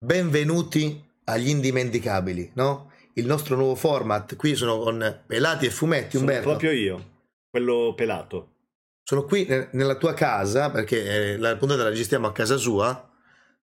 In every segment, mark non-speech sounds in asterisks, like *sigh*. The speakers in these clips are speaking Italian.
Benvenuti agli indimenticabili, no? Il nostro nuovo format. Qui sono con Pelati e Fumetti, Sono Umberto. proprio io, quello pelato. Sono qui ne- nella tua casa perché eh, la puntata la registriamo a casa sua,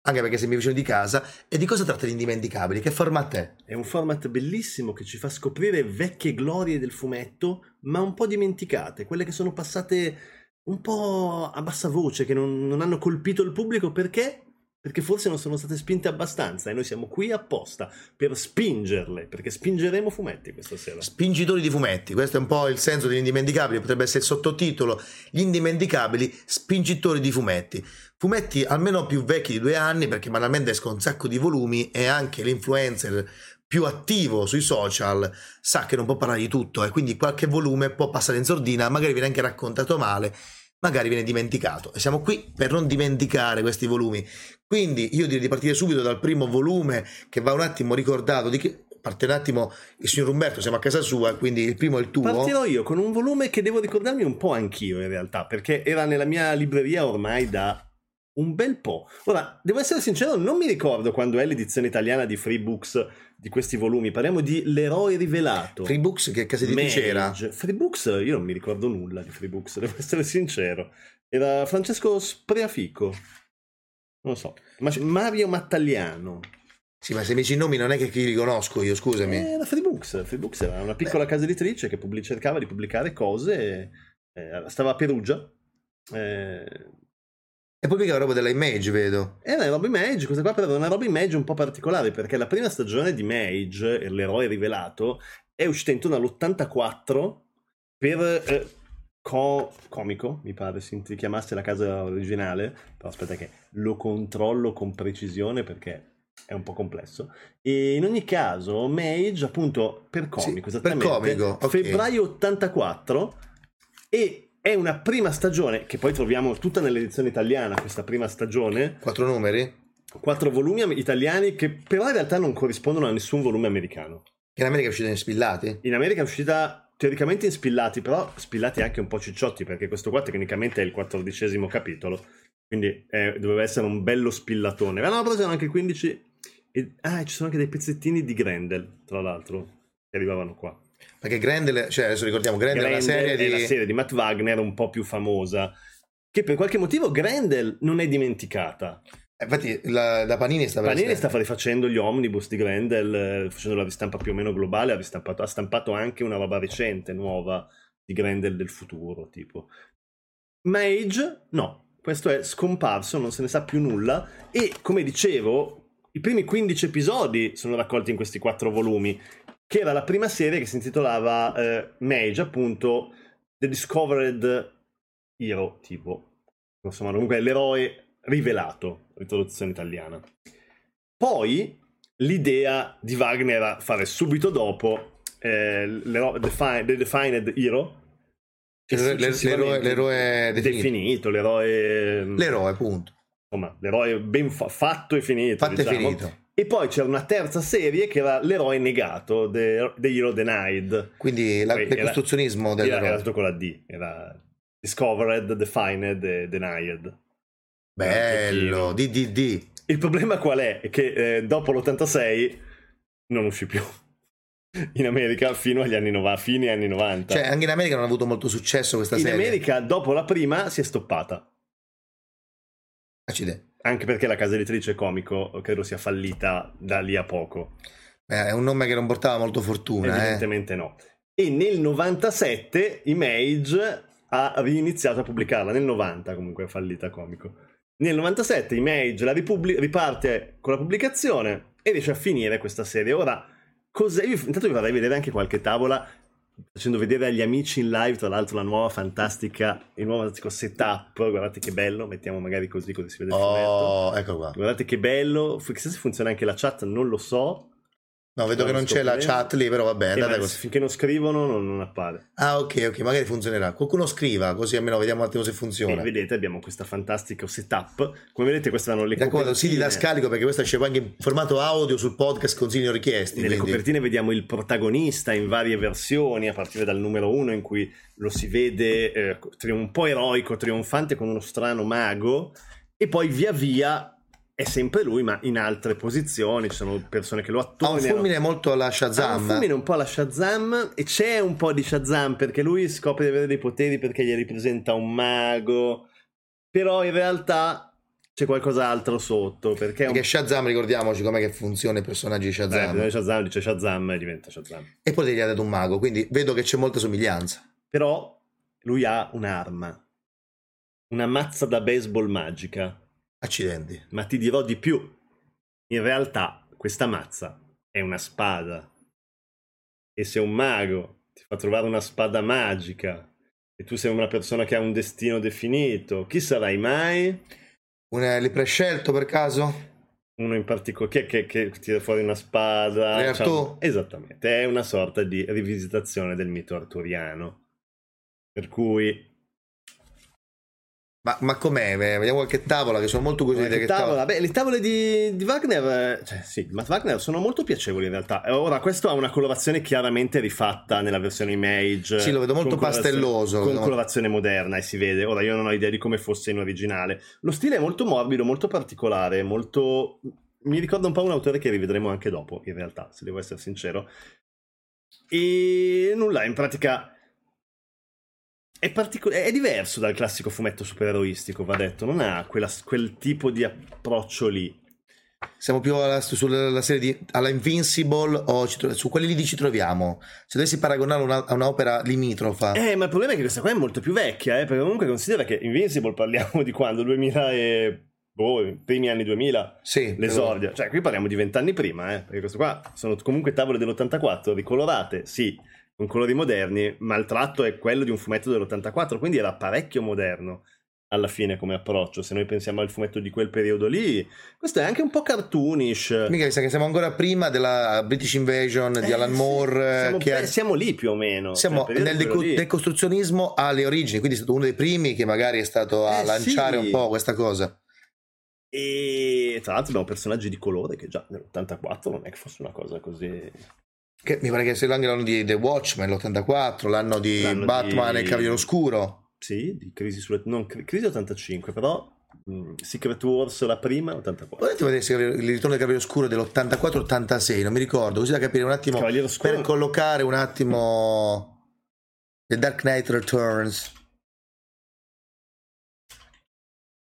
anche perché sei mio vicino di casa. E di cosa tratta gli indimenticabili? Che format è? È un format bellissimo che ci fa scoprire vecchie glorie del fumetto, ma un po' dimenticate, quelle che sono passate un po' a bassa voce, che non, non hanno colpito il pubblico perché? Perché forse non sono state spinte abbastanza e noi siamo qui apposta per spingerle, perché spingeremo fumetti questa sera. Spingitori di fumetti, questo è un po' il senso degli indimenticabili, potrebbe essere il sottotitolo, gli indimenticabili spingitori di fumetti. Fumetti almeno più vecchi di due anni perché banalmente escono un sacco di volumi e anche l'influencer più attivo sui social sa che non può parlare di tutto e quindi qualche volume può passare in sordina, magari viene anche raccontato male, magari viene dimenticato e siamo qui per non dimenticare questi volumi. Quindi io direi di partire subito dal primo volume che va un attimo ricordato di che parte un attimo il signor Umberto, siamo a casa sua, quindi il primo è il tuo. Partirò io con un volume che devo ricordarmi un po' anch'io in realtà, perché era nella mia libreria ormai da un bel po'. Ora, devo essere sincero, non mi ricordo quando è l'edizione italiana di Free Books di questi volumi. Parliamo di L'eroe rivelato. Free Books che casa editrice era? Mage. Free Books, io non mi ricordo nulla di Free Books, *laughs* devo essere sincero. Era Francesco Spreafico. Non lo so. Ma Mario Mattagliano. Sì, ma se mi dici i nomi non è che li riconosco io, scusami. Eh, Era Free Books. Free Books era una piccola casa editrice che pubblic- cercava di pubblicare cose. eh, stava a Perugia. Eh, E poi mica roba della Image, vedo. Era roba Image, questa qua però era una roba Image un po' particolare perché la prima stagione di Mage, l'eroe rivelato, è uscita intorno all'84 per eh, Co- Comico, mi pare si chiamasse la casa originale, però aspetta che lo controllo con precisione perché è un po' complesso. E in ogni caso, Mage appunto per Comico, Sì, per esattamente, Comico, ok. febbraio 84 e è una prima stagione che poi troviamo tutta nell'edizione italiana, questa prima stagione, Quattro numeri? quattro volumi italiani che però in realtà non corrispondono a nessun volume americano. In America è uscita in spillati? In America è uscita teoricamente in spillati, però spillati anche un po' cicciotti, perché questo qua tecnicamente è il quattordicesimo capitolo, quindi eh, doveva essere un bello spillatone. Ma no, però c'erano anche 15... e- ah, ci sono anche dei pezzettini di Grendel, tra l'altro, che arrivavano qua. Perché Grendel, cioè adesso ricordiamo, Grendel, è una Grendel serie è la di... serie di Matt Wagner un po' più famosa, che per qualche motivo Grendel non è dimenticata. Eh, Infatti la, da Panini sta Panini sta rifacendo gli omnibus di Grendel, eh, facendo la ristampa più o meno globale, ha, ha stampato anche una roba recente, nuova, di Grendel del futuro, tipo. Mage, no, questo è scomparso, non se ne sa più nulla, e come dicevo, i primi 15 episodi sono raccolti in questi quattro volumi, che era la prima serie che si intitolava eh, Mage, appunto, The Discovered Hero, tipo. Insomma, comunque l'eroe rivelato, ritraduzione italiana. Poi l'idea di Wagner era fare subito dopo eh, l'ero- Defi- The Defined Hero. L'eroe- l'eroe definito. definito, l'eroe... L'eroe, punto. Insomma, l'eroe ben fa- fatto e finito. Fatto e diciamo. finito. E poi c'era una terza serie che era l'eroe negato, The, The Hero Denied. Quindi la- Poi era- decostruzionismo Era, era dell'eroe. tutto con la D, era Discovered, Defined e Denied. Bello, Un DDD. Il problema qual è? È che eh, dopo l'86 non uscì più *laughs* in America fino agli anni 90, fine anni 90. Cioè, anche in America non ha avuto molto successo questa in serie. America dopo la prima si è stoppata. Accidenti. Anche perché la casa editrice comico credo sia fallita da lì a poco. Beh, è un nome che non portava molto fortuna, eh. Evidentemente no. E nel 97 Image ha riniziato a pubblicarla, nel 90 comunque è fallita comico. Nel 97 Image la ripubblic- riparte con la pubblicazione e riesce a finire questa serie. Ora, cos'è? Io intanto vi vorrei vedere anche qualche tavola facendo vedere agli amici in live, tra l'altro, la nuova fantastica, il nuovo fantastico setup. Guardate che bello, mettiamo magari così, così si vede il fumetto. Oh, ecco qua. Guardate che bello, chissà se funziona anche la chat, non lo so. No, vedo No, che non c'è la chat lì, però vabbè, Eh, andate ma così. finché non scrivono non, non appare. Ah, ok, ok, magari funzionerà. Qualcuno scriva, così almeno vediamo un attimo se E funziona. Mi vedete, abbiamo questa fantastica setup. Come vedete, queste erano le raccomando, siti da copertine. scarico perché questo esce anche in formato audio sul podcast consigli non richiesti. Nelle quindi- copertine vediamo il protagonista in varie versioni, a partire dal numero uno in cui lo si vede eh, un po' eroico, trionfante con uno strano mago, e poi via via è sempre lui, ma in altre posizioni. Ci sono persone che lo Ha un fulmine molto alla Ha Shazam. un fulmine un po' alla Shazam e c'è un po' di Shazam perché lui scopre di avere dei poteri perché gli ripresenta un mago, però in realtà c'è qualcos'altro sotto perché è un Perché Shazam, ricordiamoci com'è che funziona i personaggi di Eh, Shazam. Shazam dice Shazam e diventa Shazam. E poi gli ha dato un mago, quindi vedo che c'è molta somiglianza. Però lui ha un'arma, una mazza da baseball magica. Accidenti. Ma ti dirò di più. In realtà questa mazza è una spada. E se un mago ti fa trovare una spada magica e tu sei una persona che ha un destino definito, chi sarai mai? Un, l'hai prescelto per caso? Uno in particolare che, che, che tira fuori una spada. Re Artù? Esattamente, è una sorta di rivisitazione del mito arturiano. Per cui Ma, ma com'è? Eh, Vediamo qualche tavola che sono molto curioso di tavola? Beh, le tavole di, di Wagner, eh, cioè sì, Matt Wagner sono molto piacevoli in realtà. E Ora, questo ha una colorazione chiaramente rifatta nella versione Image. Sì, lo vedo molto pastelloso. Con colorazione moderna e si vede. Ora, io non ho idea di come fosse in originale. Lo stile è molto morbido, molto particolare, molto... Mi ricorda un po' un autore che rivedremo anche dopo, in realtà, se devo essere sincero. E nulla, in pratica... È, partico- è diverso dal classico fumetto supereroistico, va detto, non ha quella- quel tipo di approccio lì. Siamo più alla, sulla serie di, alla Invincible o su quelli lì ci troviamo. Se dovessi paragonarlo a una- a un'opera limitrofa. Eh, ma il problema è che questa qua è molto più vecchia, eh, perché comunque considera che Invincible parliamo di quando? 2000 e... boh, primi anni 2000, sì, l'esordio. Cioè, qui parliamo di vent'anni prima, eh, perché questo qua sono comunque tavole dell'84, ricolorate, sì, con colori moderni, ma il tratto è quello di un fumetto dell'84, quindi era parecchio moderno alla fine come approccio. Se noi pensiamo al fumetto di quel periodo lì, questo è anche un po' cartoonish. Mica mi sa che siamo ancora prima della British Invasion di Eh, Alan Moore. eh, Siamo, che beh, siamo lì più o meno. siamo cioè, il periodo nel deco- decostruzionismo alle origini, quindi è stato uno dei primi che magari è stato a Eh, lanciare sì. un po' questa cosa. E tra l'altro abbiamo personaggi di colore che già nell'84 non è che fosse una cosa così. Che mi pare che sia anche l'anno di The Watchmen, l'84, l'anno di L'anno Batman di- e il Cavaliere Oscuro. Sì, di Crisi sulle. Non, Cri- Crisi 85, però. mh, Secret Wars la prima, 84. Volete vedere il ritorno del Cavaliere Oscuro dell'84-86? Non mi ricordo, così da capire un attimo. Per collocare un attimo The Dark Knight Returns.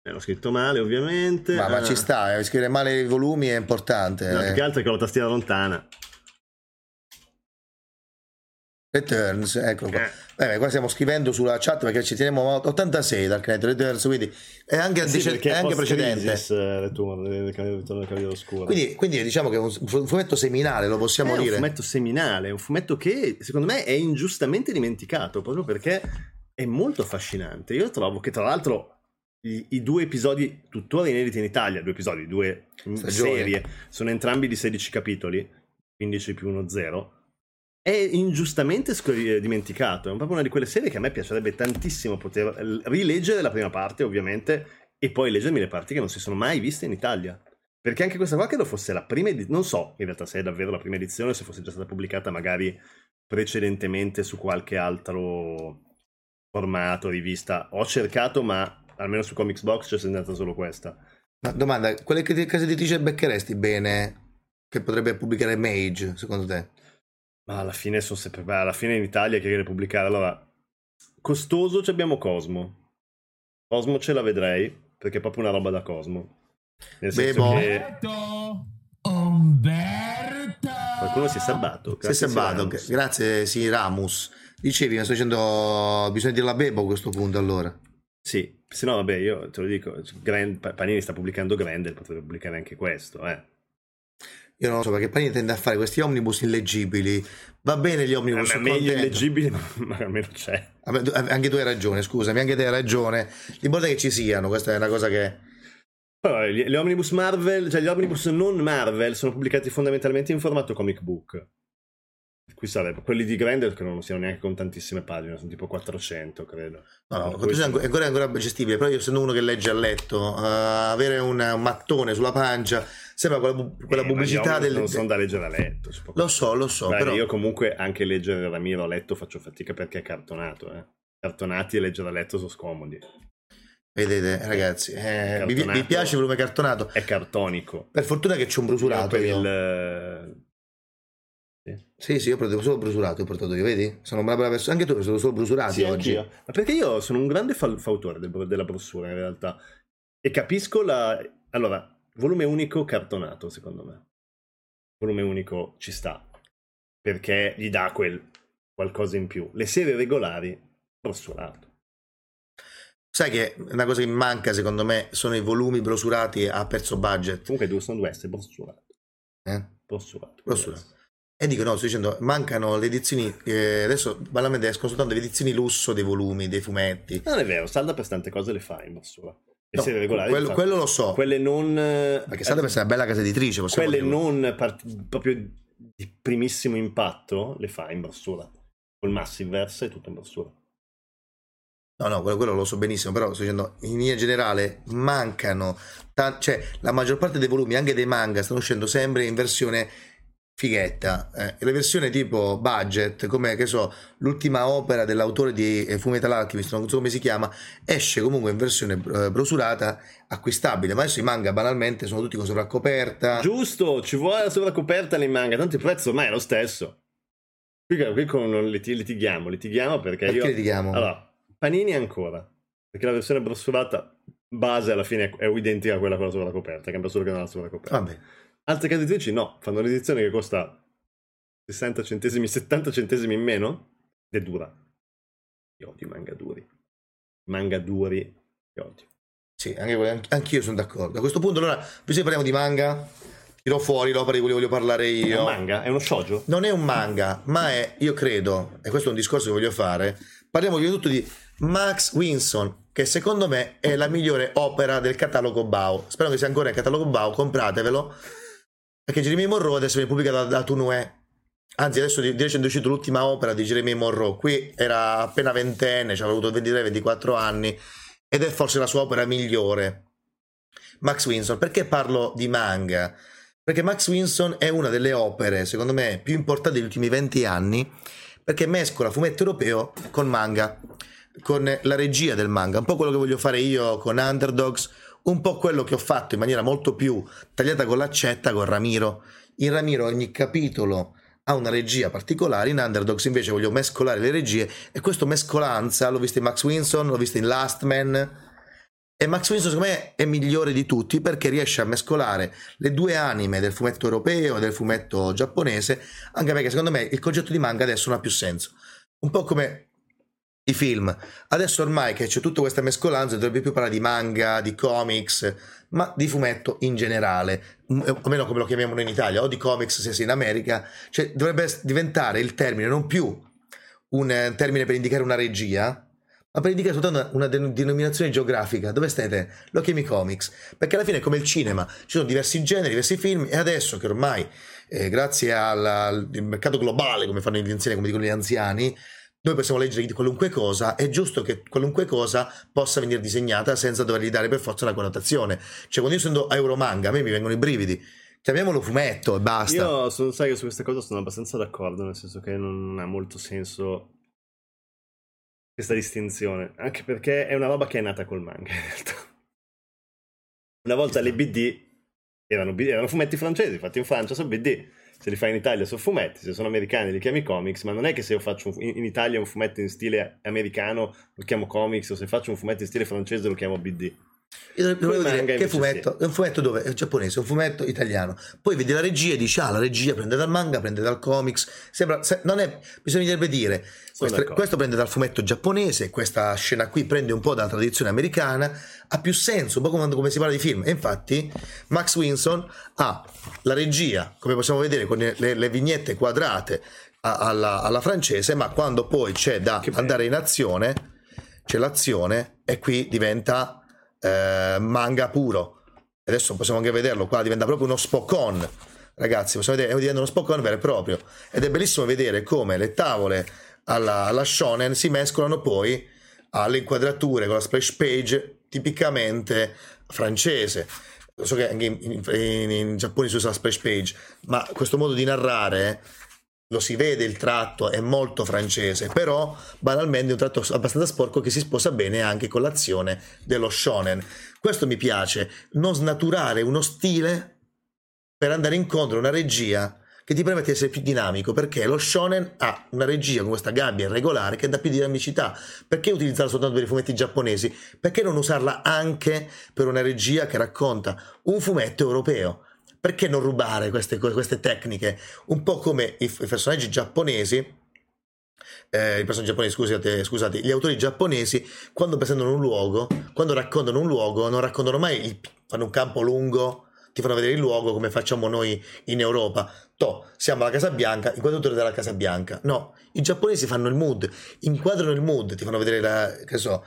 Eh, l'ho scritto male, ovviamente. Ma, ma Ah, ci sta, eh, scrivere male i volumi è importante. No, eh. più che altro è con la tastiera lontana. Returns, ecco qua. Eh. Beh, qua stiamo scrivendo sulla chat perché ci teniamo a 86 Dark Knight Returns, quindi è anche, Eh Sì, perché è anche precedente. eh, Return, Cavaliere Oscuro. Quindi, quindi diciamo che è un fu- fumetto seminale, lo possiamo è dire. un fumetto seminale, è un fumetto che secondo me è ingiustamente dimenticato proprio perché è molto affascinante. Io trovo che tra l'altro i, i due episodi tuttora inediti in Italia, due episodi, due Stagioni. serie, sono entrambi di 16 capitoli, 15 più 1 0. È ingiustamente scor- eh, dimenticato. È proprio una di quelle serie che a me piacerebbe tantissimo poter eh, rileggere la prima parte, ovviamente, e poi leggermi le parti che non si sono mai viste in Italia. Perché anche questa qua credo fosse la prima edizione, non so in realtà se è davvero la prima edizione se fosse già stata pubblicata magari precedentemente su qualche altro formato, rivista. Ho cercato, ma almeno su Comics Box c'è stata solo questa. Ma domanda, quelle che- case editrici beccheresti bene che potrebbe pubblicare Mage, secondo te? Ma alla fine sono sempre. beh, alla fine in Italia chi deve pubblicare? Allora, costoso ci abbiamo Cosmo. Cosmo ce la vedrei, perché è proprio una roba da Cosmo. Nel senso Bebo. che Umberto! Qualcuno si è sabbato. Se sei sabbato, Grazie, grazie, sì, Ramus. Dicevi, mi sto dicendo, bisogna dire la Bebo a questo punto allora. Sì, se no, vabbè, io te lo dico. Grand- Panini sta pubblicando Grendel, potrebbe pubblicare anche questo, eh. Io non lo so perché Panini tende a fare questi omnibus illeggibili. Va bene gli omnibus, Ma sono meglio contento. illeggibili, ma, ma almeno c'è. Tu- Anche tu hai ragione, scusami, anche te hai ragione. L'importante è che ci siano, questa è una cosa che... Però gli, gli omnibus Marvel, cioè gli omnibus non Marvel, sono pubblicati fondamentalmente in formato comic book. Qui sarebbe quelli di Grendel che non siano neanche con tantissime pagine, sono tipo 400, credo. No, no, Questo- questo è ancora, è ancora, gestibile, però io essendo uno che legge a letto, eh, avere un, mattone sulla pancia sembra quella, bu- quella Eh, pubblicità del... non sono da leggere a letto. Lo so, lo so, Beh, però... Io comunque anche leggere Ramiro a letto faccio fatica perché è cartonato. Eh. Cartonati e leggere a letto sono scomodi. Vedete, ragazzi, eh, Cartonato. vi piace il volume cartonato? È cartonico. Per fortuna che c'è un brusurato per il... Sì, sì, io ho portato solo brusurato, ho portato io, vedi? Sono una brava persona. Anche tu hai preso solo brusurati Sì, oggi. anch'io. Ma perché io sono un grande fal- fautore del- della brossura in realtà. E capisco la... Allora, volume unico cartonato, secondo me. Volume unico ci sta. Perché gli dà quel qualcosa in più. Le serie regolari, brossurato. Sai che una cosa che manca, secondo me, sono i volumi brosurati a perso budget. Comunque due sono due S, brossurato. Eh? Brossurato. Brossurato. E dico, no, sto dicendo, mancano le edizioni. eh, adesso, banalmente, escono soltanto le edizioni lusso dei volumi, dei fumetti. Non è vero, Salda per tante cose le fa in. Le No, quello, quello lo so. Quelle non... Perché Santa per essere una bella casa editrice, possiamo quelle dirlo. non part- proprio di primissimo impatto le fa in brossura. Col Massiverse è tutto in brossura. No, no, quello, quello lo so benissimo, però sto dicendo, in linea generale, mancano, ta- cioè la maggior parte dei volumi, anche dei manga, stanno uscendo sempre in versione fighetta. eh, le versioni tipo budget, come, che so, l'ultima opera dell'autore di eh, Fullmetal Alchemist, non so come si chiama, esce comunque in versione eh, brosurata, acquistabile, ma adesso i manga banalmente sono tutti con sovraccoperta. Giusto, ci vuole la sovraccoperta nei manga, tanto il prezzo ormai è lo stesso. Qui, qui con liti- litighiamo, litighiamo perché, Perché io... litighiamo? Allora, Panini ancora, perché la versione brossurata base alla fine è identica a quella con la sovraccoperta, cambia solo che non ha la sovraccoperta. Vabbè. Altre case editrici no, fanno l'edizione che costa 60 centesimi, 70 centesimi in meno ed è dura. Io odio i manga duri. Manga duri, io odio. Sì, anche, anch'io sono d'accordo. A questo punto, allora, visto che parliamo di manga, tirò fuori l'opera di cui voglio parlare È io. un manga? È uno shoujo? Non è un manga, ma è, io credo, e questo è un discorso che voglio fare, parliamo di tutto di Max Winson, che secondo me è la migliore opera del catalogo Bao. Spero che sia ancora nel catalogo Bao, compratevelo, perché Jeremy Monroe adesso viene pubblicata da, da Toonue. Anzi, adesso di, di recente è uscita l'ultima opera di Jeremy Monroe. Qui era appena ventenne, cioè aveva avuto 23-24 anni, ed è forse la sua opera migliore. Max Winson, perché parlo di manga? Perché Max Winson è una delle opere, secondo me, più importanti degli ultimi 20 anni, perché mescola fumetto europeo con manga, con la regia del manga, un po' quello che voglio fare io con Underdogs, un po' quello che ho fatto in maniera molto più tagliata con l'accetta con Ramiro. In Ramiro ogni capitolo ha una regia particolare, in Underdogs invece voglio mescolare le regie e questa mescolanza l'ho vista in Max Winson, l'ho vista in Last Man, e Max Winson secondo me è migliore di tutti perché riesce a mescolare le due anime del fumetto europeo e del fumetto giapponese, anche perché secondo me il concetto di manga adesso non ha più senso. Un po' come i film. Adesso ormai che c'è tutta questa mescolanza, dovrebbe più parlare di manga, di comics, ma di fumetto in generale, Mm, o almeno come lo chiamiamo noi in Italia, o di comics se sei in America, cioè dovrebbe diventare il termine non più un eh, termine per indicare una regia, ma per indicare soltanto una, una den- denominazione geografica. Dove state? Lo chiami comics. Perché alla fine è come il cinema, ci sono diversi generi, diversi film e adesso che ormai, eh, grazie al, al mercato globale, come fanno gli anziani, come dicono gli anziani, noi possiamo leggere di qualunque cosa, è giusto che qualunque cosa possa venire disegnata senza dovergli dare per forza una connotazione. Cioè quando io sento Euromanga, a me mi vengono i brividi. Chiamiamolo fumetto e basta. Io sono, sai che su questa cosa sono abbastanza d'accordo, nel senso che non ha molto senso questa distinzione, anche perché è una roba che è nata col manga in realtà. Una volta le BD erano, erano fumetti francesi, fatti in Francia sono BD, se li fai in Italia sono fumetti, se sono americani li chiami comics, ma non è che se io faccio un in Italia un fumetto in stile americano lo chiamo comics o se faccio un fumetto in stile francese lo chiamo BD. Io volevo dire, che fumetto? È un fumetto dove? È giapponese, è un fumetto italiano. Poi vedi la regia e dici, ah, la regia prende dal manga, prende dal comics. Sembra, se- non è, bisognerebbe dire, questo, questo prende dal fumetto giapponese, questa scena qui prende un po' dalla tradizione americana, ha più senso, un po' come, come si parla di film. E infatti Max Winson ha la regia, come possiamo vedere, con le, le vignette quadrate alla, alla francese, ma quando poi c'è da andare in azione, c'è l'azione e qui diventa eh, manga puro. Adesso possiamo anche vederlo, qua diventa proprio uno Spokon. Ragazzi, possiamo vedere, diventa uno Spokon vero e proprio. Ed è bellissimo vedere come le tavole alla, alla shonen si mescolano poi alle inquadrature con la splash page tipicamente francese. So che anche in, in- in Giappone si usa la splash page, ma questo modo di narrare lo si vede il tratto, è molto francese, però banalmente è un tratto abbastanza sporco che si sposa bene anche con l'azione dello shonen. Questo mi piace, non snaturare uno stile per andare incontro a una regia che ti permette di essere più dinamico, perché lo shonen ha una regia con questa gabbia irregolare che dà più dinamicità. Perché utilizzarla soltanto per i fumetti giapponesi? Perché non usarla anche per una regia che racconta un fumetto europeo? Perché non rubare queste, queste tecniche? Un po' come i, i personaggi giapponesi, eh, i personaggi giapponesi, scusate, scusate, gli autori giapponesi, quando presentano un luogo, quando raccontano un luogo, non raccontano mai, il- fanno un campo lungo, ti fanno vedere il luogo come facciamo noi in Europa. To, siamo alla Casa Bianca, inquadratore della Casa Bianca. No, i giapponesi fanno il mood, inquadrano il mood, ti fanno vedere, la, che so,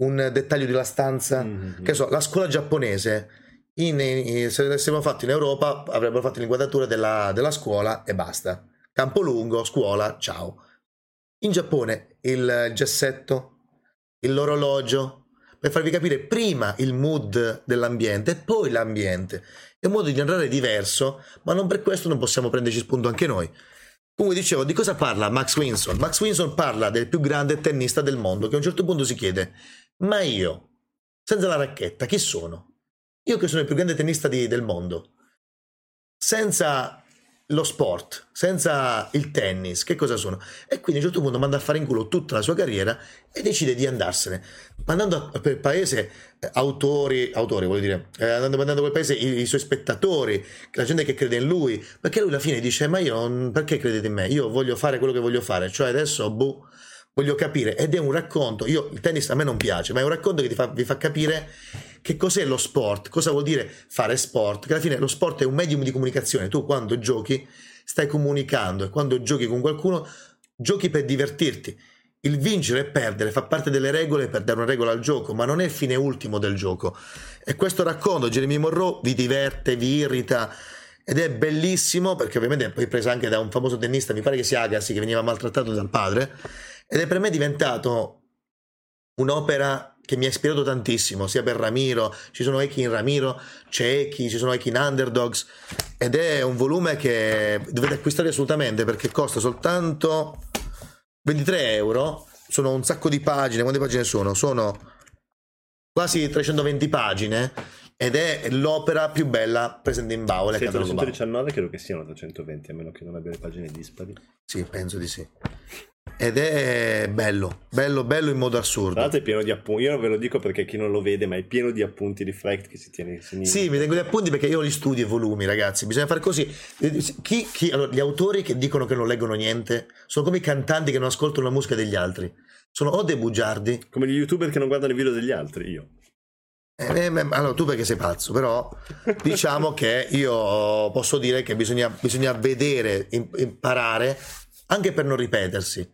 un dettaglio della stanza, Mhm. che so, la scuola giapponese, in- in- se l'avessimo fatto in Europa, avrebbero fatto l'inquadratura della, della scuola e basta. Campo lungo, scuola, ciao. In Giappone il gessetto, l'orologio, per farvi capire prima il mood dell'ambiente e poi l'ambiente. È un modo di narrare diverso, ma non per questo non possiamo prenderci spunto anche noi. Comunque dicevo, di cosa parla Max Winson? Max Winson parla del più grande tennista del mondo che a un certo punto si chiede, ma io, senza la racchetta, chi sono? Io che sono il più grande tennista di- del mondo, senza lo sport, senza il tennis, che cosa sono? E quindi a un certo punto manda a fare in culo tutta la sua carriera e decide di andarsene, mandando a- per paese eh, autori, autori voglio dire, eh, andando, mandando quel paese i, i suoi spettatori, la gente che crede in lui, perché lui alla fine dice ma io perché credete in me? Io voglio fare quello che voglio fare, cioè adesso boh, voglio capire ed è un racconto, io il tennis a me non piace, ma è un racconto che ti fa- vi fa capire che cos'è lo sport, cosa vuol dire fare sport, che alla fine lo sport è un medium di comunicazione, tu quando giochi stai comunicando e quando giochi con qualcuno giochi per divertirti. Il vincere e perdere fa parte delle regole per dare una regola al gioco, ma non è il fine ultimo del gioco. E questo racconto, Jeremy Monroe, vi diverte, vi irrita ed è bellissimo perché ovviamente è poi presa anche da un famoso tennista, mi pare che sia Agassi, che veniva maltrattato dal padre, ed è per me diventato un'opera che mi ha ispirato tantissimo, sia per Ramiro, ci sono echi in Ramiro, c'è echi, ci sono echi in Underdogs, ed è un volume che dovete acquistare assolutamente perché costa soltanto 23 euro, sono un sacco di pagine, quante pagine sono? Sono quasi 320 pagine ed è l'opera più bella presente in baule. Sì, catalogo Bauer. 319 credo che siano 320, a meno che non abbia le pagine dispari. Sì, penso di sì. Ed è bello, bello, bello in modo Tra assurdo. l'altro è pieno di appunti, io non ve lo dico perché chi non lo vede, ma è pieno di appunti di Frecht che si tiene in. Sì, mi tengo gli appunti perché io li studio i volumi, ragazzi. Bisogna fare così. Chi, chi- allora, gli autori che dicono che non leggono niente sono come i cantanti che non ascoltano la musica degli altri. Sono o dei bugiardi. Come gli youtuber che non guardano i video degli altri, io. eh, eh, allora, tu perché sei pazzo, però *laughs* diciamo che io posso dire che bisogna, bisogna vedere, im- imparare, anche per non ripetersi.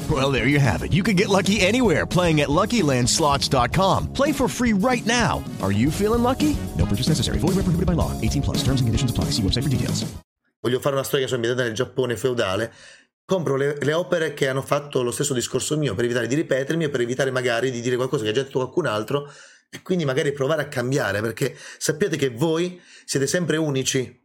Well, there you have it. You can get lucky anywhere playing at LuckyLandSlots.com. Play for free right now. Are you feeling lucky? No purchase necessary. Void where prohibited by law. 18 plus. Terms and conditions apply. See website for details. voglio fare una storia ambientata nel Giappone feudale, compro le, le opere che hanno fatto lo stesso discorso mio per evitare di ripetermi e per evitare magari di dire qualcosa che ha già detto qualcun altro e quindi magari provare a cambiare perché sappiate che voi siete sempre unici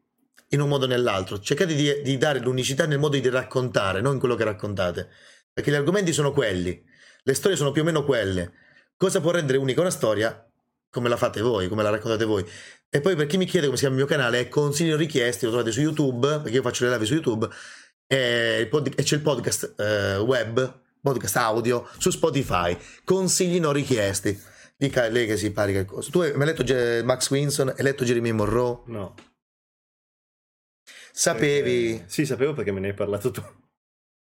in un modo o nell'altro. Cercate di, di dare l'unicità nel modo di raccontare, non in quello che raccontate. Perché gli argomenti sono quelli, le storie sono più o meno quelle. Cosa può rendere unica una storia? Come la fate voi, come la raccontate voi. E poi per chi mi chiede come si chiama il mio canale, è Consigli o richiesti, lo trovate su YouTube, perché io faccio le live su YouTube, e, pod- e c'è il podcast eh, web, podcast audio su Spotify. Consigli non richiesti. Dica lei che si parica il coso. Tu hai letto Ge- Max Winson, hai letto Jeremy Monroe? No. Sapevi Eh, sì, sapevo perché me ne hai parlato tu.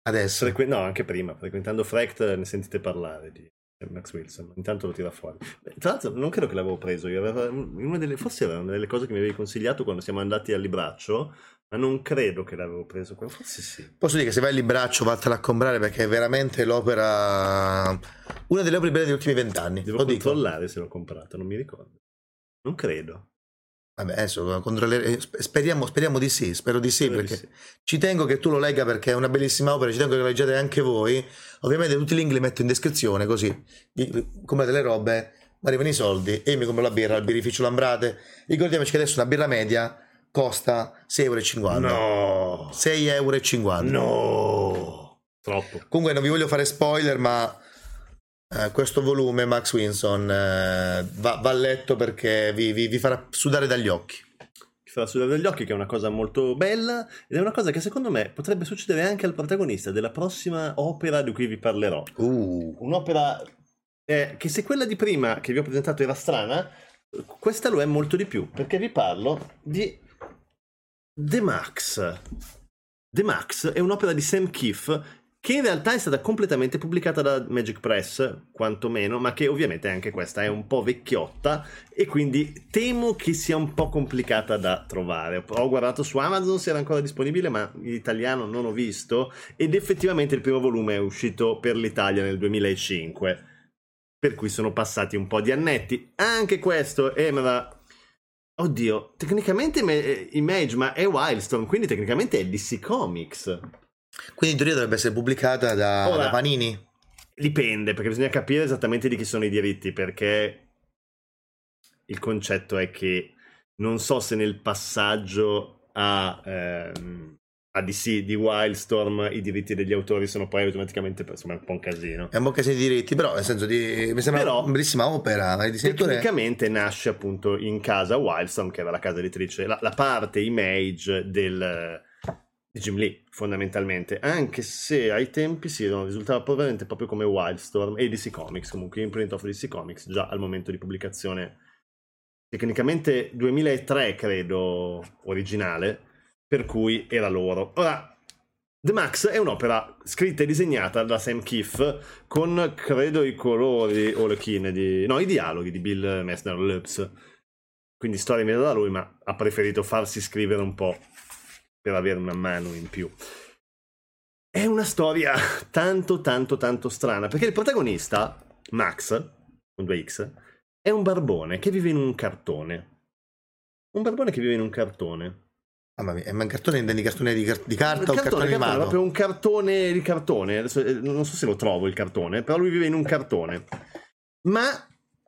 Adesso? Frequ- no, anche prima, frequentando Frecht ne sentite parlare di Max Wilson. Intanto lo tira fuori. Tra l'altro, non credo che l'avevo preso. Io una delle, forse era una delle cose che mi avevi consigliato quando siamo andati al libraccio, ma non credo che l'avevo preso. Forse sì. Posso dire che se vai al libraccio vattela a comprare perché è veramente l'opera una delle opere belle degli ultimi vent'anni. Devo Lo dico. controllare se l'ho comprato, non mi ricordo. Non credo. Vabbè, adesso controlleremo. Speriamo, speriamo di sì, spero di sì, Spero di perché sì. ci tengo che tu lo legga perché è una bellissima opera, ci tengo che lo leggiate anche voi. Ovviamente tutti i link li metto in descrizione così comprate le robe, ma arrivano i soldi e io mi compro la birra al birrificio Lambrate. Ricordiamoci che adesso una birra media costa 6,50 euro. No! 6,50 euro. No! Troppo. Comunque non vi voglio fare spoiler, ma eh, questo volume Max Winson eh, va, va letto perché vi, vi- vi farà sudare dagli occhi. Ti farà sudare dagli occhi, che è una cosa molto bella ed è una cosa che secondo me potrebbe succedere anche al protagonista della prossima opera di cui vi parlerò. Uh, Un'opera eh, che se quella di prima che vi ho presentato era strana, questa lo è molto di più, perché vi parlo di The Max. The Max è un'opera di Sam Keefe che in realtà è stata completamente pubblicata da Magic Press, quantomeno, ma che ovviamente anche questa è un po' vecchiotta e quindi temo che sia un po' complicata da trovare. Ho guardato su Amazon se era ancora disponibile, ma in italiano non ho visto ed effettivamente il primo volume è uscito per l'Italia nel 2005, per cui sono passati un po' di annetti. Anche questo era... Oddio, tecnicamente è Image, ma è Wildstorm, quindi tecnicamente è DC Comics. Quindi in teoria dovrebbe essere pubblicata da, Ora- da Panini. Dipende, perché bisogna capire esattamente di chi sono i diritti, perché il concetto è che non so se nel passaggio a, ehm, a DC di Wildstorm i diritti degli autori sono poi automaticamente insomma è un po' un casino. È un po' che di diritti, però nel senso di. Mi sembra Però- una bellissima opera. Tecnicamente nasce appunto in casa Wildstorm, che era la casa editrice, la, la parte image del, Jim Lee, fondamentalmente. Anche se ai tempi sì, non risultava probabilmente proprio come Wildstorm e DC Comics, comunque imprint of DC Comics, già al momento di pubblicazione. Tecnicamente 2003, credo, originale, per cui era loro. Ora, The Max è un'opera scritta e disegnata da Sam Keefe con, credo, i colori o le chine di... no, i dialoghi di Bill Messner Lutz. Quindi storia messa da lui, ma ha preferito farsi scrivere un po' per avere una mano in più. È una storia tanto, tanto, tanto strana, perché il protagonista, Max, con due X, è un barbone che vive in un cartone. Un barbone che vive in un cartone. Mia, ma un cartone intendi cartone di, car- di carta Il o cartone cartone, animato? proprio un cartone di cartone. Adesso, eh, non so se lo trovo il cartone, però lui vive in un cartone. Ma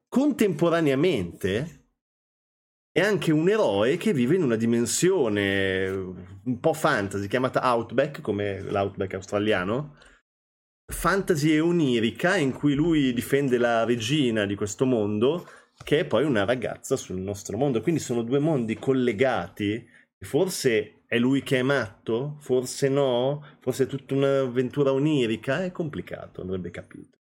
contemporaneamente è anche un eroe che vive in una dimensione un po' fantasy, chiamata Outback, come l'Outback australiano. Fantasy e onirica, in cui lui difende la regina di questo mondo, che è poi una ragazza sul nostro mondo. Quindi sono due mondi collegati. Forse è lui che è matto, forse no, forse è tutta un'avventura onirica. È complicato, andrebbe capito.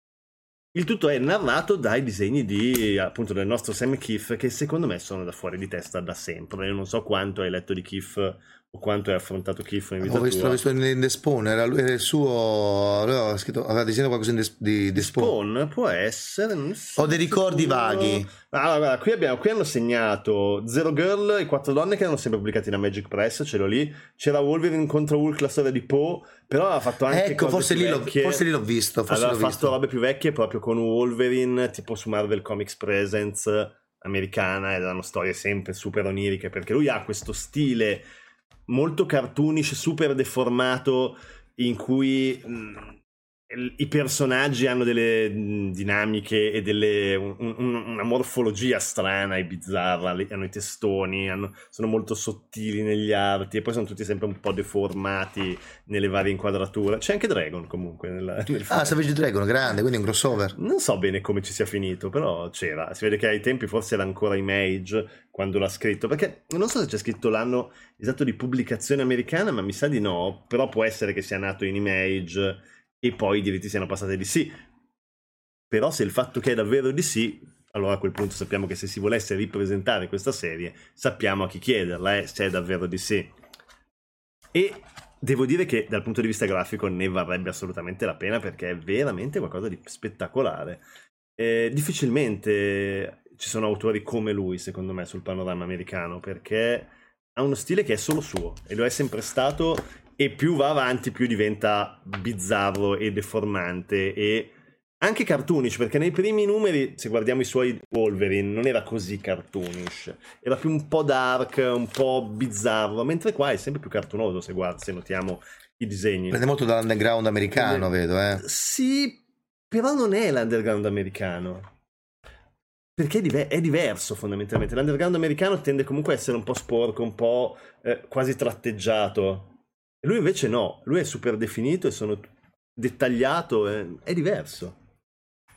Il tutto è narrato dai disegni di appunto del nostro Sam Keefe, che secondo me sono da fuori di testa da sempre. Io non so quanto hai letto di Keefe o quanto hai affrontato Keefe in vita Ho visto, l'ho visto in The Spawn, era, lui- era il suo. Aveva, scritto, aveva disegnato qualcosa in The, di, The Spawn. Spawn può essere. sono Ho dei ricordi sicuro. vaghi. Allora, guarda, qui, abbiamo, qui hanno segnato Zero Girl e Quattro Donne che erano sempre pubblicati da Magic Press, ce l'ho lì. C'era Wolverine contro Hulk, la storia di Poe, però aveva fatto anche Ecco, forse lì, forse lì l'ho visto. Forse aveva l'ho fatto visto. robe più vecchie proprio con Wolverine, tipo su Marvel Comics Presents americana, ed erano storie sempre super oniriche, perché lui ha questo stile molto cartoonish, super deformato, in cui mh, i personaggi hanno delle dinamiche e delle, un- un- una morfologia strana e bizzarra, hanno i testoni, hanno- sono molto sottili negli arti e poi sono tutti sempre un po' deformati nelle varie inquadrature. C'è anche Dragon comunque nel, nel Ah. Savage Dragon, grande, quindi un crossover. Non so bene come ci sia finito, però c'era. Si vede che ai tempi forse era ancora Image quando l'ha scritto, perché non so se c'è scritto l'anno esatto di pubblicazione americana, ma mi sa di no, però può essere che sia nato in Image e poi i diritti siano passati di sì. Però se il fatto che è davvero sì, allora a quel punto sappiamo che se si volesse ripresentare questa serie, sappiamo a chi chiederla, eh, se è davvero sì. E devo dire che dal punto di vista grafico ne varrebbe assolutamente la pena perché è veramente qualcosa di spettacolare. Eh, difficilmente ci sono autori come lui, secondo me, sul panorama americano perché ha uno stile che è solo suo e lo è sempre stato e più va avanti più diventa bizzarro e deformante e anche cartoonish perché nei primi numeri se guardiamo i suoi Wolverine non era così cartoonish. Era più un po' dark un po' bizzarro mentre qua è sempre più cartoonoso se, guardi, se notiamo i disegni. Prende molto dall'underground americano, Prende- vedo, eh. sì però non è l'underground americano. Perché è, diver- è diverso fondamentalmente. L'underground americano tende comunque a essere un po' sporco un po' eh, quasi tratteggiato lui invece no lui è super definito e sono dettagliato eh, è diverso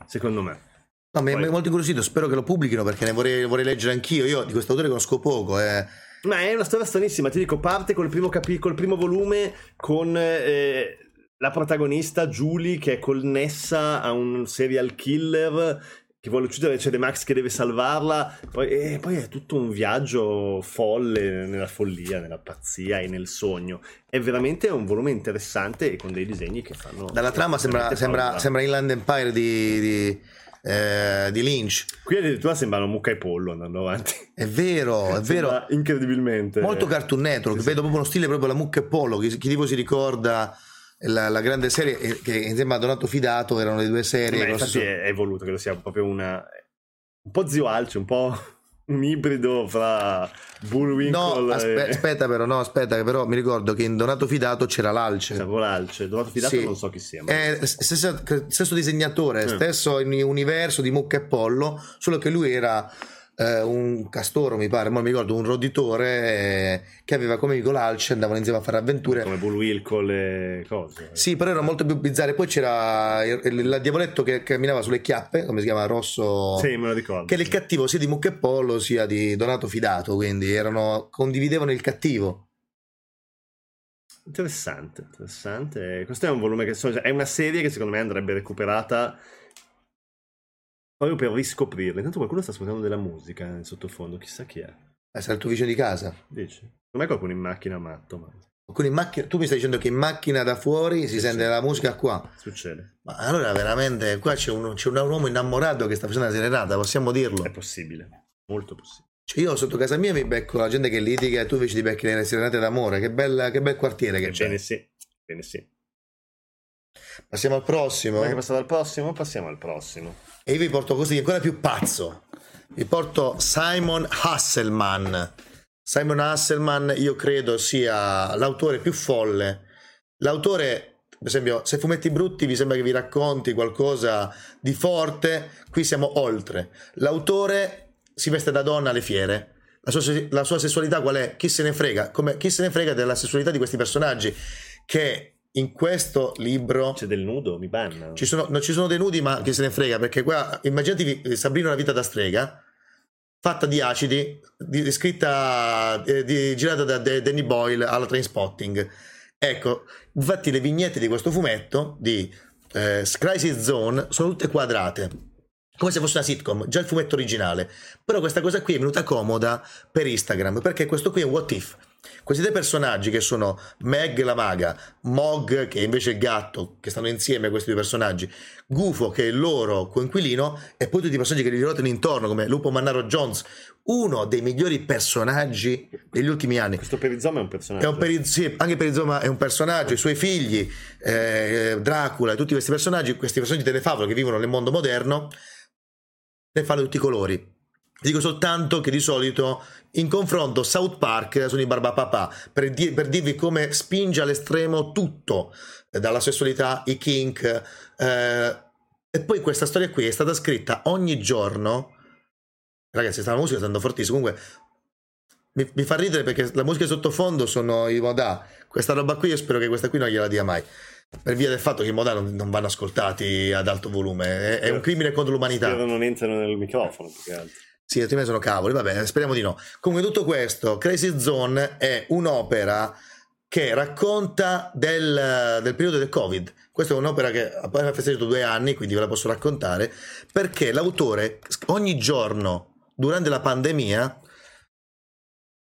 secondo me No, mi è molto incuriosito, spero che lo pubblichino perché ne vorrei, vorrei leggere anch'io. Io di questo autore conosco poco, eh. Ma è una storia stranissima, ti dico, parte col primo, capi- col primo volume con eh, la protagonista Julie che è connessa a un serial killer che vuole uccidere, c'è The Max che deve salvarla, poi, e poi è tutto un viaggio folle nella follia, nella pazzia e nel sogno. È veramente un volume interessante e con dei disegni che fanno... Dalla trama sembra, sembra, sembra Inland Empire di, di, eh, di Lynch. Qui addirittura sembrano mucca e pollo andando avanti. È vero, è vero. Incredibilmente. Molto Cartoon Network, Sì, sì. vedo proprio uno stile proprio la mucca e pollo. Chi, chi tipo si ricorda la, la grande serie eh, che insieme a Donato Fidato erano le due serie. Infatti stesso- è, è voluto che lo sia proprio una un po' zio Alce, un po' *laughs* un ibrido fra Bullwinkle No, aspe- e aspetta però, no, aspetta, però mi ricordo che in Donato Fidato c'era l'Alce. Alce. Donato Fidato Sì. non so chi sia. ma- È stesso, stesso disegnatore, Eh. stesso universo di Mucca e Pollo, solo che lui era eh, un castoro, mi pare, ma mi ricordo, un roditore eh, che aveva come amico l'Alce, andavano insieme a fare avventure. come Bullwinkle e cose. Sì, però erano molto più bizzarre. Poi c'era il, il- il diavoletto che camminava sulle chiappe, come si chiama? Rosso. Sì, me lo ricordo. Che era il cattivo sia di Mucca e Pollo sia di Donato Fidato, quindi erano, condividevano il cattivo. Interessante, interessante. Questo è un volume che so- è una serie che secondo me andrebbe recuperata proprio per riscoprirla. Intanto qualcuno sta ascoltando della musica nel sottofondo, chissà chi è. Eh, sarà il tuo vicino di casa. Dici? Secondo me qualcuno in macchina matto, ma in macchina, tu mi stai dicendo che in macchina da fuori si sente la musica qua. succede. Ma allora veramente qua c'è un, c'è un uomo innamorato che sta facendo la serenata, possiamo dirlo. È possibile, molto possibile. Cioè io sotto casa mia mi becco la gente che litiga e tu invece ti becchi le serenate d'amore. Che, bella, che bel quartiere che c'è. Ebbene sì, bene sì. Passiamo al prossimo. Vuoi che passiamo al prossimo? Passiamo al prossimo. E io vi porto così ancora più pazzo. Vi porto Simon Hasselman. Simon Hasselman io credo sia l'autore più folle. L'autore, per esempio, se fumetti brutti vi sembra che vi racconti qualcosa di forte, qui siamo oltre. L'autore si veste da donna alle fiere. La sua, la sua sessualità qual è? Chi se ne frega? Come, chi se ne frega della sessualità di questi personaggi che in questo libro C'è del nudo, mi banna. ci sono, non ci sono dei nudi, ma chi se ne frega, perché qua immaginatevi Sabrina una vita da strega, fatta di acidi, di, scritta, eh, di- girata da Danny Boyle alla train spotting. Ecco, infatti le vignette di questo fumetto di eh, Crisis Zone sono tutte quadrate. Come se fosse una sitcom, già il fumetto originale. Però questa cosa qui è venuta comoda per Instagram, perché questo qui è un what if. Questi tre personaggi che sono Meg la maga, Mog che è invece il gatto, che stanno insieme a questi due personaggi, Gufo che è il loro coinquilino e poi tutti i personaggi che gli ruotano intorno come Lupo Mannaro Jones, uno dei migliori personaggi degli ultimi anni. Questo perizoma è un È personaggio. un peri- sì, anche Perizoma è un personaggio, i suoi figli, eh, Dracula e tutti questi personaggi, questi personaggi delle favole che vivono nel mondo moderno, ne fanno tutti i colori. Dico soltanto che di solito in confronto South Park sono i barbapapà per, di- per dirvi come spinge all'estremo tutto, eh, dalla sessualità, i kink. eh, e poi questa storia qui è stata scritta ogni giorno. Ragazzi, sta la musica sta andando fortissimo. Comunque, mi, mi fa ridere perché la musica sottofondo sono i Modà. Questa roba qui, io spero che questa qui non gliela dia mai. Per via del fatto che i Modà non, non vanno ascoltati ad alto volume. È, è un crimine contro l'umanità. Non entrano nel microfono più che altro. Sì, altrimenti sono cavoli, vabbè, speriamo di no. Comunque tutto questo, Crazy Zone è un'opera che racconta del, del periodo del Covid. Questa è un'opera che ha appena festeggiato due anni, quindi ve la posso raccontare, perché l'autore ogni giorno durante la pandemia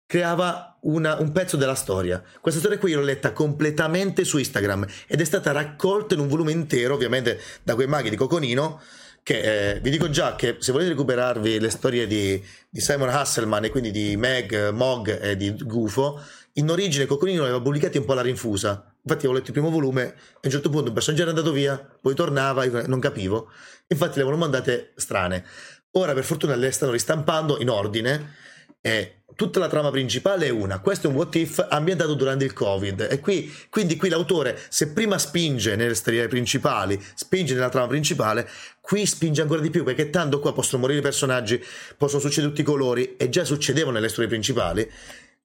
creava una- un pezzo della storia. Questa storia qui l'ho letta completamente su Instagram ed è stata raccolta in un volume intero, ovviamente da quei maghi di Coconino, che eh, vi dico già che se volete recuperarvi le storie di, di Simon Hasselman e quindi di Meg, Mog e di Gufo, in origine Coconino le aveva pubblicati un po' alla rinfusa. Infatti avevo letto il primo volume e a un certo punto un personaggio era andato via, poi tornava, non capivo. Infatti le avevano mandate strane. Ora per fortuna le stanno ristampando in ordine e tutta la trama principale è una. Questo è un what if ambientato durante il Covid. E qui, quindi qui l'autore, se prima spinge nelle storie principali, spinge nella trama principale, qui spinge ancora di più perché tanto qua possono morire i personaggi, possono succedere tutti i colori e già succedevano nelle storie principali.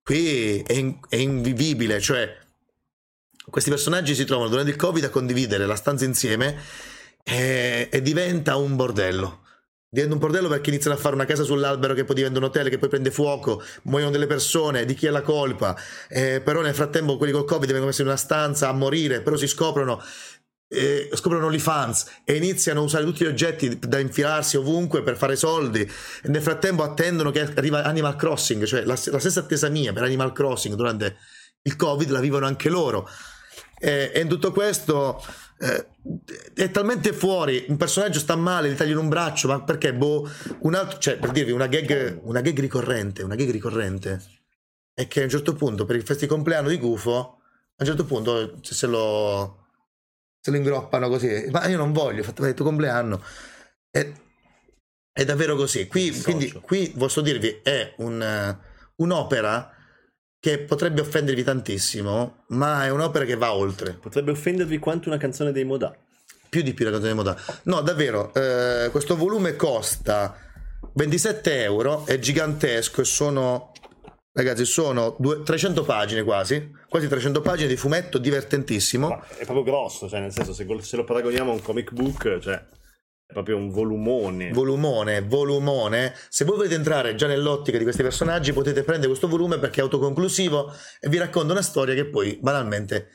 Qui è, in- è invivibile, cioè questi personaggi si trovano durante il Covid a condividere la stanza insieme e, e diventa un bordello. Diventa un bordello perché iniziano a fare una casa sull'albero che poi diventa un hotel che poi prende fuoco, muoiono delle persone, di chi è la colpa. Eh, però nel frattempo quelli col Covid vengono messi in una stanza a morire, però si scoprono eh, scoprono l'OnlyFans e iniziano a usare tutti gli oggetti da infilarsi ovunque per fare soldi e nel frattempo attendono che arriva Animal Crossing cioè la, la stessa attesa mia per Animal Crossing durante il Covid la vivono anche loro e, e in tutto questo eh, è talmente fuori un personaggio sta male gli tagliano un braccio ma perché boh un altro cioè per dirvi una gag una gag ricorrente una gag ricorrente è che a un certo punto per il festi compleanno di Gufo a un certo punto se lo se lo ingroppano così ma io non voglio fatto il tuo compleanno è, è davvero così. Qui, quindi qui posso dirvi è un, un'opera che potrebbe offendervi tantissimo ma è un'opera che va oltre Potrebbe offendervi quanto una canzone dei Modà. più di più la canzone di moda. No, davvero, eh, questo volume costa 27 euro, è gigantesco e sono, ragazzi, sono due- 300 pagine quasi, quasi 300 pagine di fumetto divertentissimo. Ma è proprio grosso, cioè nel senso se, se lo paragoniamo a un comic book, cioè proprio un volumone. Volumone, volumone. Se voi volete entrare già nell'ottica di questi personaggi, potete prendere questo volume perché è autoconclusivo e vi racconta una storia che poi banalmente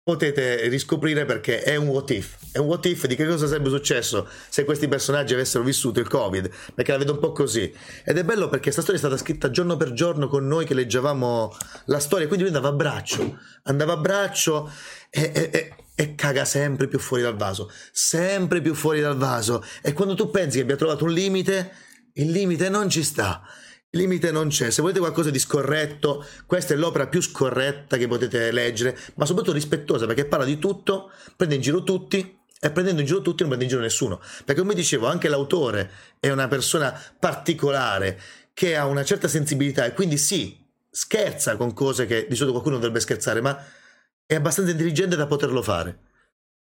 potete riscoprire perché è un what if. È un what if di che cosa sarebbe successo se questi personaggi avessero vissuto il Covid, perché la vedo un po' così. Ed è bello perché questa storia è stata scritta giorno per giorno con noi che leggevamo la storia, quindi lui andava a braccio, andava a braccio e, e- e- e caga sempre più fuori dal vaso, sempre più fuori dal vaso. E quando tu pensi che abbia trovato un limite, il limite non ci sta. Il limite non c'è. Se volete qualcosa di scorretto, questa è l'opera più scorretta che potete leggere, ma soprattutto rispettosa perché parla di tutto, prende in giro tutti e prendendo in giro tutti non prende in giro nessuno. Perché come dicevo, anche l'autore è una persona particolare che ha una certa sensibilità e quindi sì, scherza con cose che di solito qualcuno dovrebbe scherzare, ma è abbastanza intelligente da poterlo fare.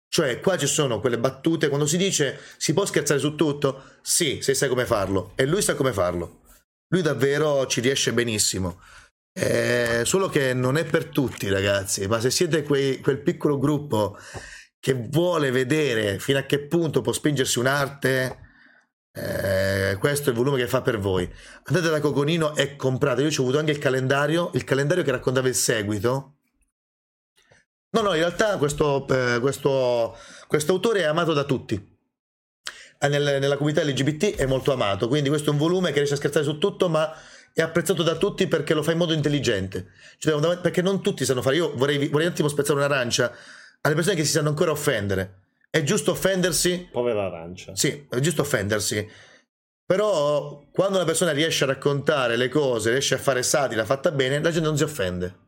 Cioè, qua ci sono quelle battute, quando si dice si può scherzare su tutto, sì, se sai come farlo, e lui sa come farlo. Lui davvero ci riesce benissimo. Eh, solo che non è per tutti, ragazzi, ma se siete quei- quel piccolo gruppo che vuole vedere fino a che punto può spingersi un'arte, eh, questo è il volume che fa per voi. Andate da Coconino e comprate. Io ci ho avuto anche il calendario, il calendario che raccontava il seguito. No, no, in realtà questo, eh, questo, questo autore è amato da tutti. Eh, nel- nella comunità LGBT è molto amato, quindi questo è un volume che riesce a scherzare su tutto, ma è apprezzato da tutti perché lo fa in modo intelligente. Cioè, perché non tutti sanno fare. Io vorrei, vorrei un attimo spezzare un'arancia alle persone che si sanno ancora offendere. È giusto offendersi? Povera arancia. Sì, è giusto offendersi. Però quando una persona riesce a raccontare le cose, riesce a fare satira fatta bene, la gente non si offende.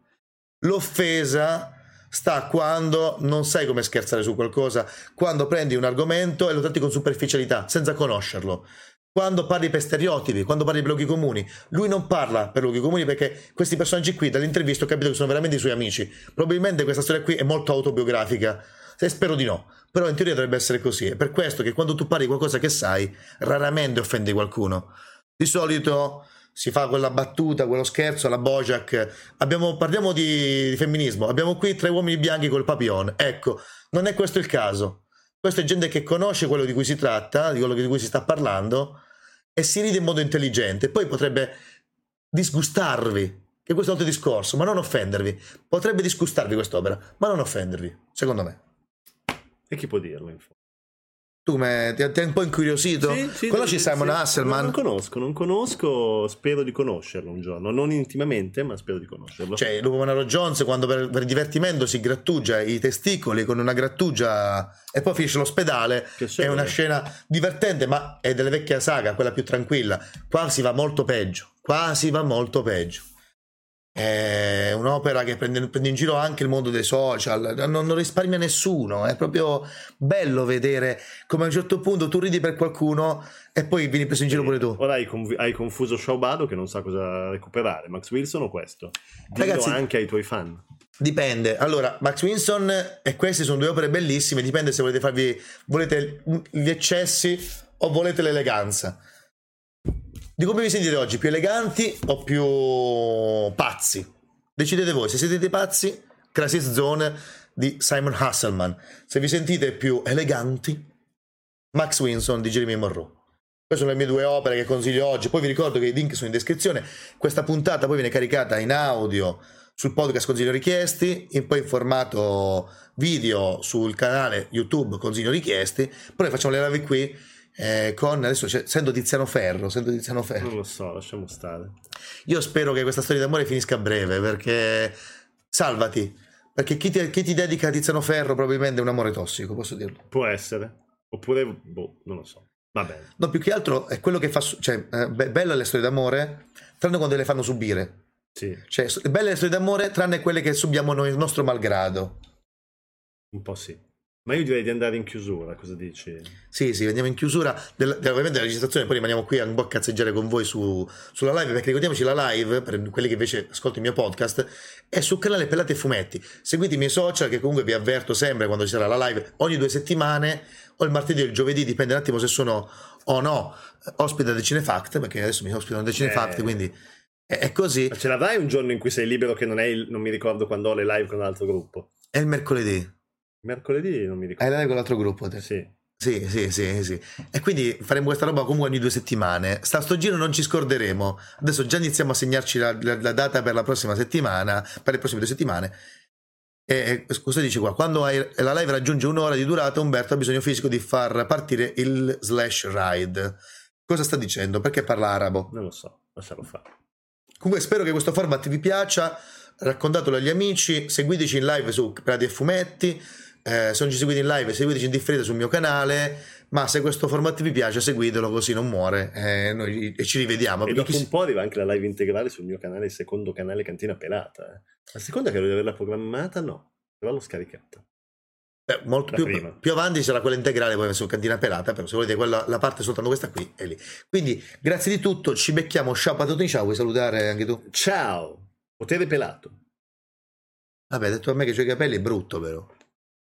L'offesa sta quando non sai come scherzare su qualcosa, quando prendi un argomento e lo tratti con superficialità, senza conoscerlo. quando parli per stereotipi, quando parli per luoghi comuni. Lui non parla per luoghi comuni perché questi personaggi qui, dall'intervista ho capito che sono veramente i suoi amici. Probabilmente questa storia qui è molto autobiografica. Se spero di no, però in teoria dovrebbe essere così. È per questo che quando tu parli qualcosa che sai, raramente offendi qualcuno. Di solito si fa quella battuta, quello scherzo alla Bojack. Abbiamo, parliamo di, di femminismo. Abbiamo qui tre uomini bianchi col papillon. Ecco, non è questo il caso. Questa è gente che conosce quello di cui si tratta, di quello di cui si sta parlando, e si ride in modo intelligente. Poi potrebbe disgustarvi, che questo è un altro discorso, ma non offendervi. Potrebbe disgustarvi quest'opera, ma non offendervi, secondo me. E chi può dirlo, in fondo? Tu me, ti, ti hai un po' incuriosito? Sì, sì, Conosci sì, Simon sì. Hasselman? Non conosco, non conosco, spero di conoscerlo un giorno. Non intimamente, ma spero di conoscerlo. Cioè, Lupo Manaro Jones, quando per, per divertimento si grattugia i testicoli con una grattugia e poi finisce l'ospedale, è una scena divertente, ma è delle vecchie saga, quella più tranquilla. Qua si va molto peggio, qua si va molto peggio. È un'opera che prende, prende in giro anche il mondo dei social, non, non risparmia nessuno. È proprio bello vedere come a un certo punto tu ridi per qualcuno e poi vieni preso in giro pure tu. Ora hai, conv- hai confuso Shaubado che non sa cosa recuperare, Max Wilson o questo? Dillo Ragazzi- anche ai tuoi fan. Dipende. Allora, Max Winson e queste sono due opere bellissime. Dipende se volete farvi. Volete gli eccessi o volete l'eleganza. Di come vi sentite oggi? Più eleganti o più pazzi? Decidete voi. Se siete dei pazzi, Crisis Zone di Simon Hasselman. Se vi sentite più eleganti, Max Winson di Jeremy Monroe. Queste sono le mie due opere che consiglio oggi. Poi vi ricordo che i link sono in descrizione. Questa puntata poi viene caricata in audio sul podcast Consiglio Richiesti, e poi in formato video sul canale YouTube Consiglio Richiesti. Poi facciamo le live qui eh, con adesso c'è- sento Tiziano Ferro. Sento Tiziano Ferro. Non lo so, lasciamo stare. Io spero che questa storia d'amore finisca a breve perché salvati. Perché chi ti, chi ti dedica a Tiziano Ferro probabilmente è un amore tossico, posso dirlo. Può essere. Oppure, boh, non lo so. Va bene. No, più che altro è quello che fa. Cioè, eh, be- belle le storie d'amore, tranne quando le fanno subire. Sì, Cioè, belle le storie d'amore, tranne quelle che subiamo noi il nostro malgrado. un po' sì. Ma io direi di andare in chiusura, cosa dici? Sì, sì, andiamo in chiusura del, del- ovviamente della registrazione, poi rimaniamo qui a un po' a cazzeggiare con voi su- sulla live, perché ricordiamoci la live, per quelli che invece ascoltano il mio podcast, è sul canale Pelati e Fumetti. Seguite i miei social, che comunque vi avverto sempre quando ci sarà la live, ogni due settimane, o il martedì o il giovedì, dipende un attimo se sono o no eh, ospite del Cinefact, perché adesso mi ospitano del Cinefact, Eh. quindi è, è così. Ma ce l'avrai un giorno in cui sei libero che non è il, non mi ricordo quando ho le live con un altro gruppo. È il mercoledì. Mercoledì non mi Hai ricordo. live con l'altro gruppo, te? Sì. Sì, sì, sì, sì. E quindi faremo questa roba comunque ogni due settimane. Sta sto giro non ci scorderemo. Adesso già iniziamo a segnarci la, la- la data per la prossima settimana, per le prossime due settimane. E e cosa dici qua? Quando hai- la live raggiunge un'ora di durata, Umberto ha bisogno fisico di far partire il slash ride. Cosa sta dicendo? Perché parla arabo? Non lo so, lascialo fare. Comunque spero che questo format vi piaccia, raccontatelo agli amici, seguiteci in live su Prati e Fumetti, eh, se non ci seguite in live seguiteci in differita sul mio canale, ma se questo format vi piace seguitelo così non muore eh, noi, e ci rivediamo. E dopo chi un po' arriva anche la live integrale sul mio canale, il secondo canale Cantina Pelata. eh. La seconda credo di averla programmata, no, però l'ho scaricata. eh, molto più, più avanti sarà quella integrale poi su Cantina Pelata, però se volete quella, la parte soltanto questa qui è lì. Quindi grazie di tutto, ci becchiamo, ciao Patotini, ciao, vuoi salutare anche tu? Ciao, potere pelato. Vabbè, detto a me che i tuoi capelli è brutto però.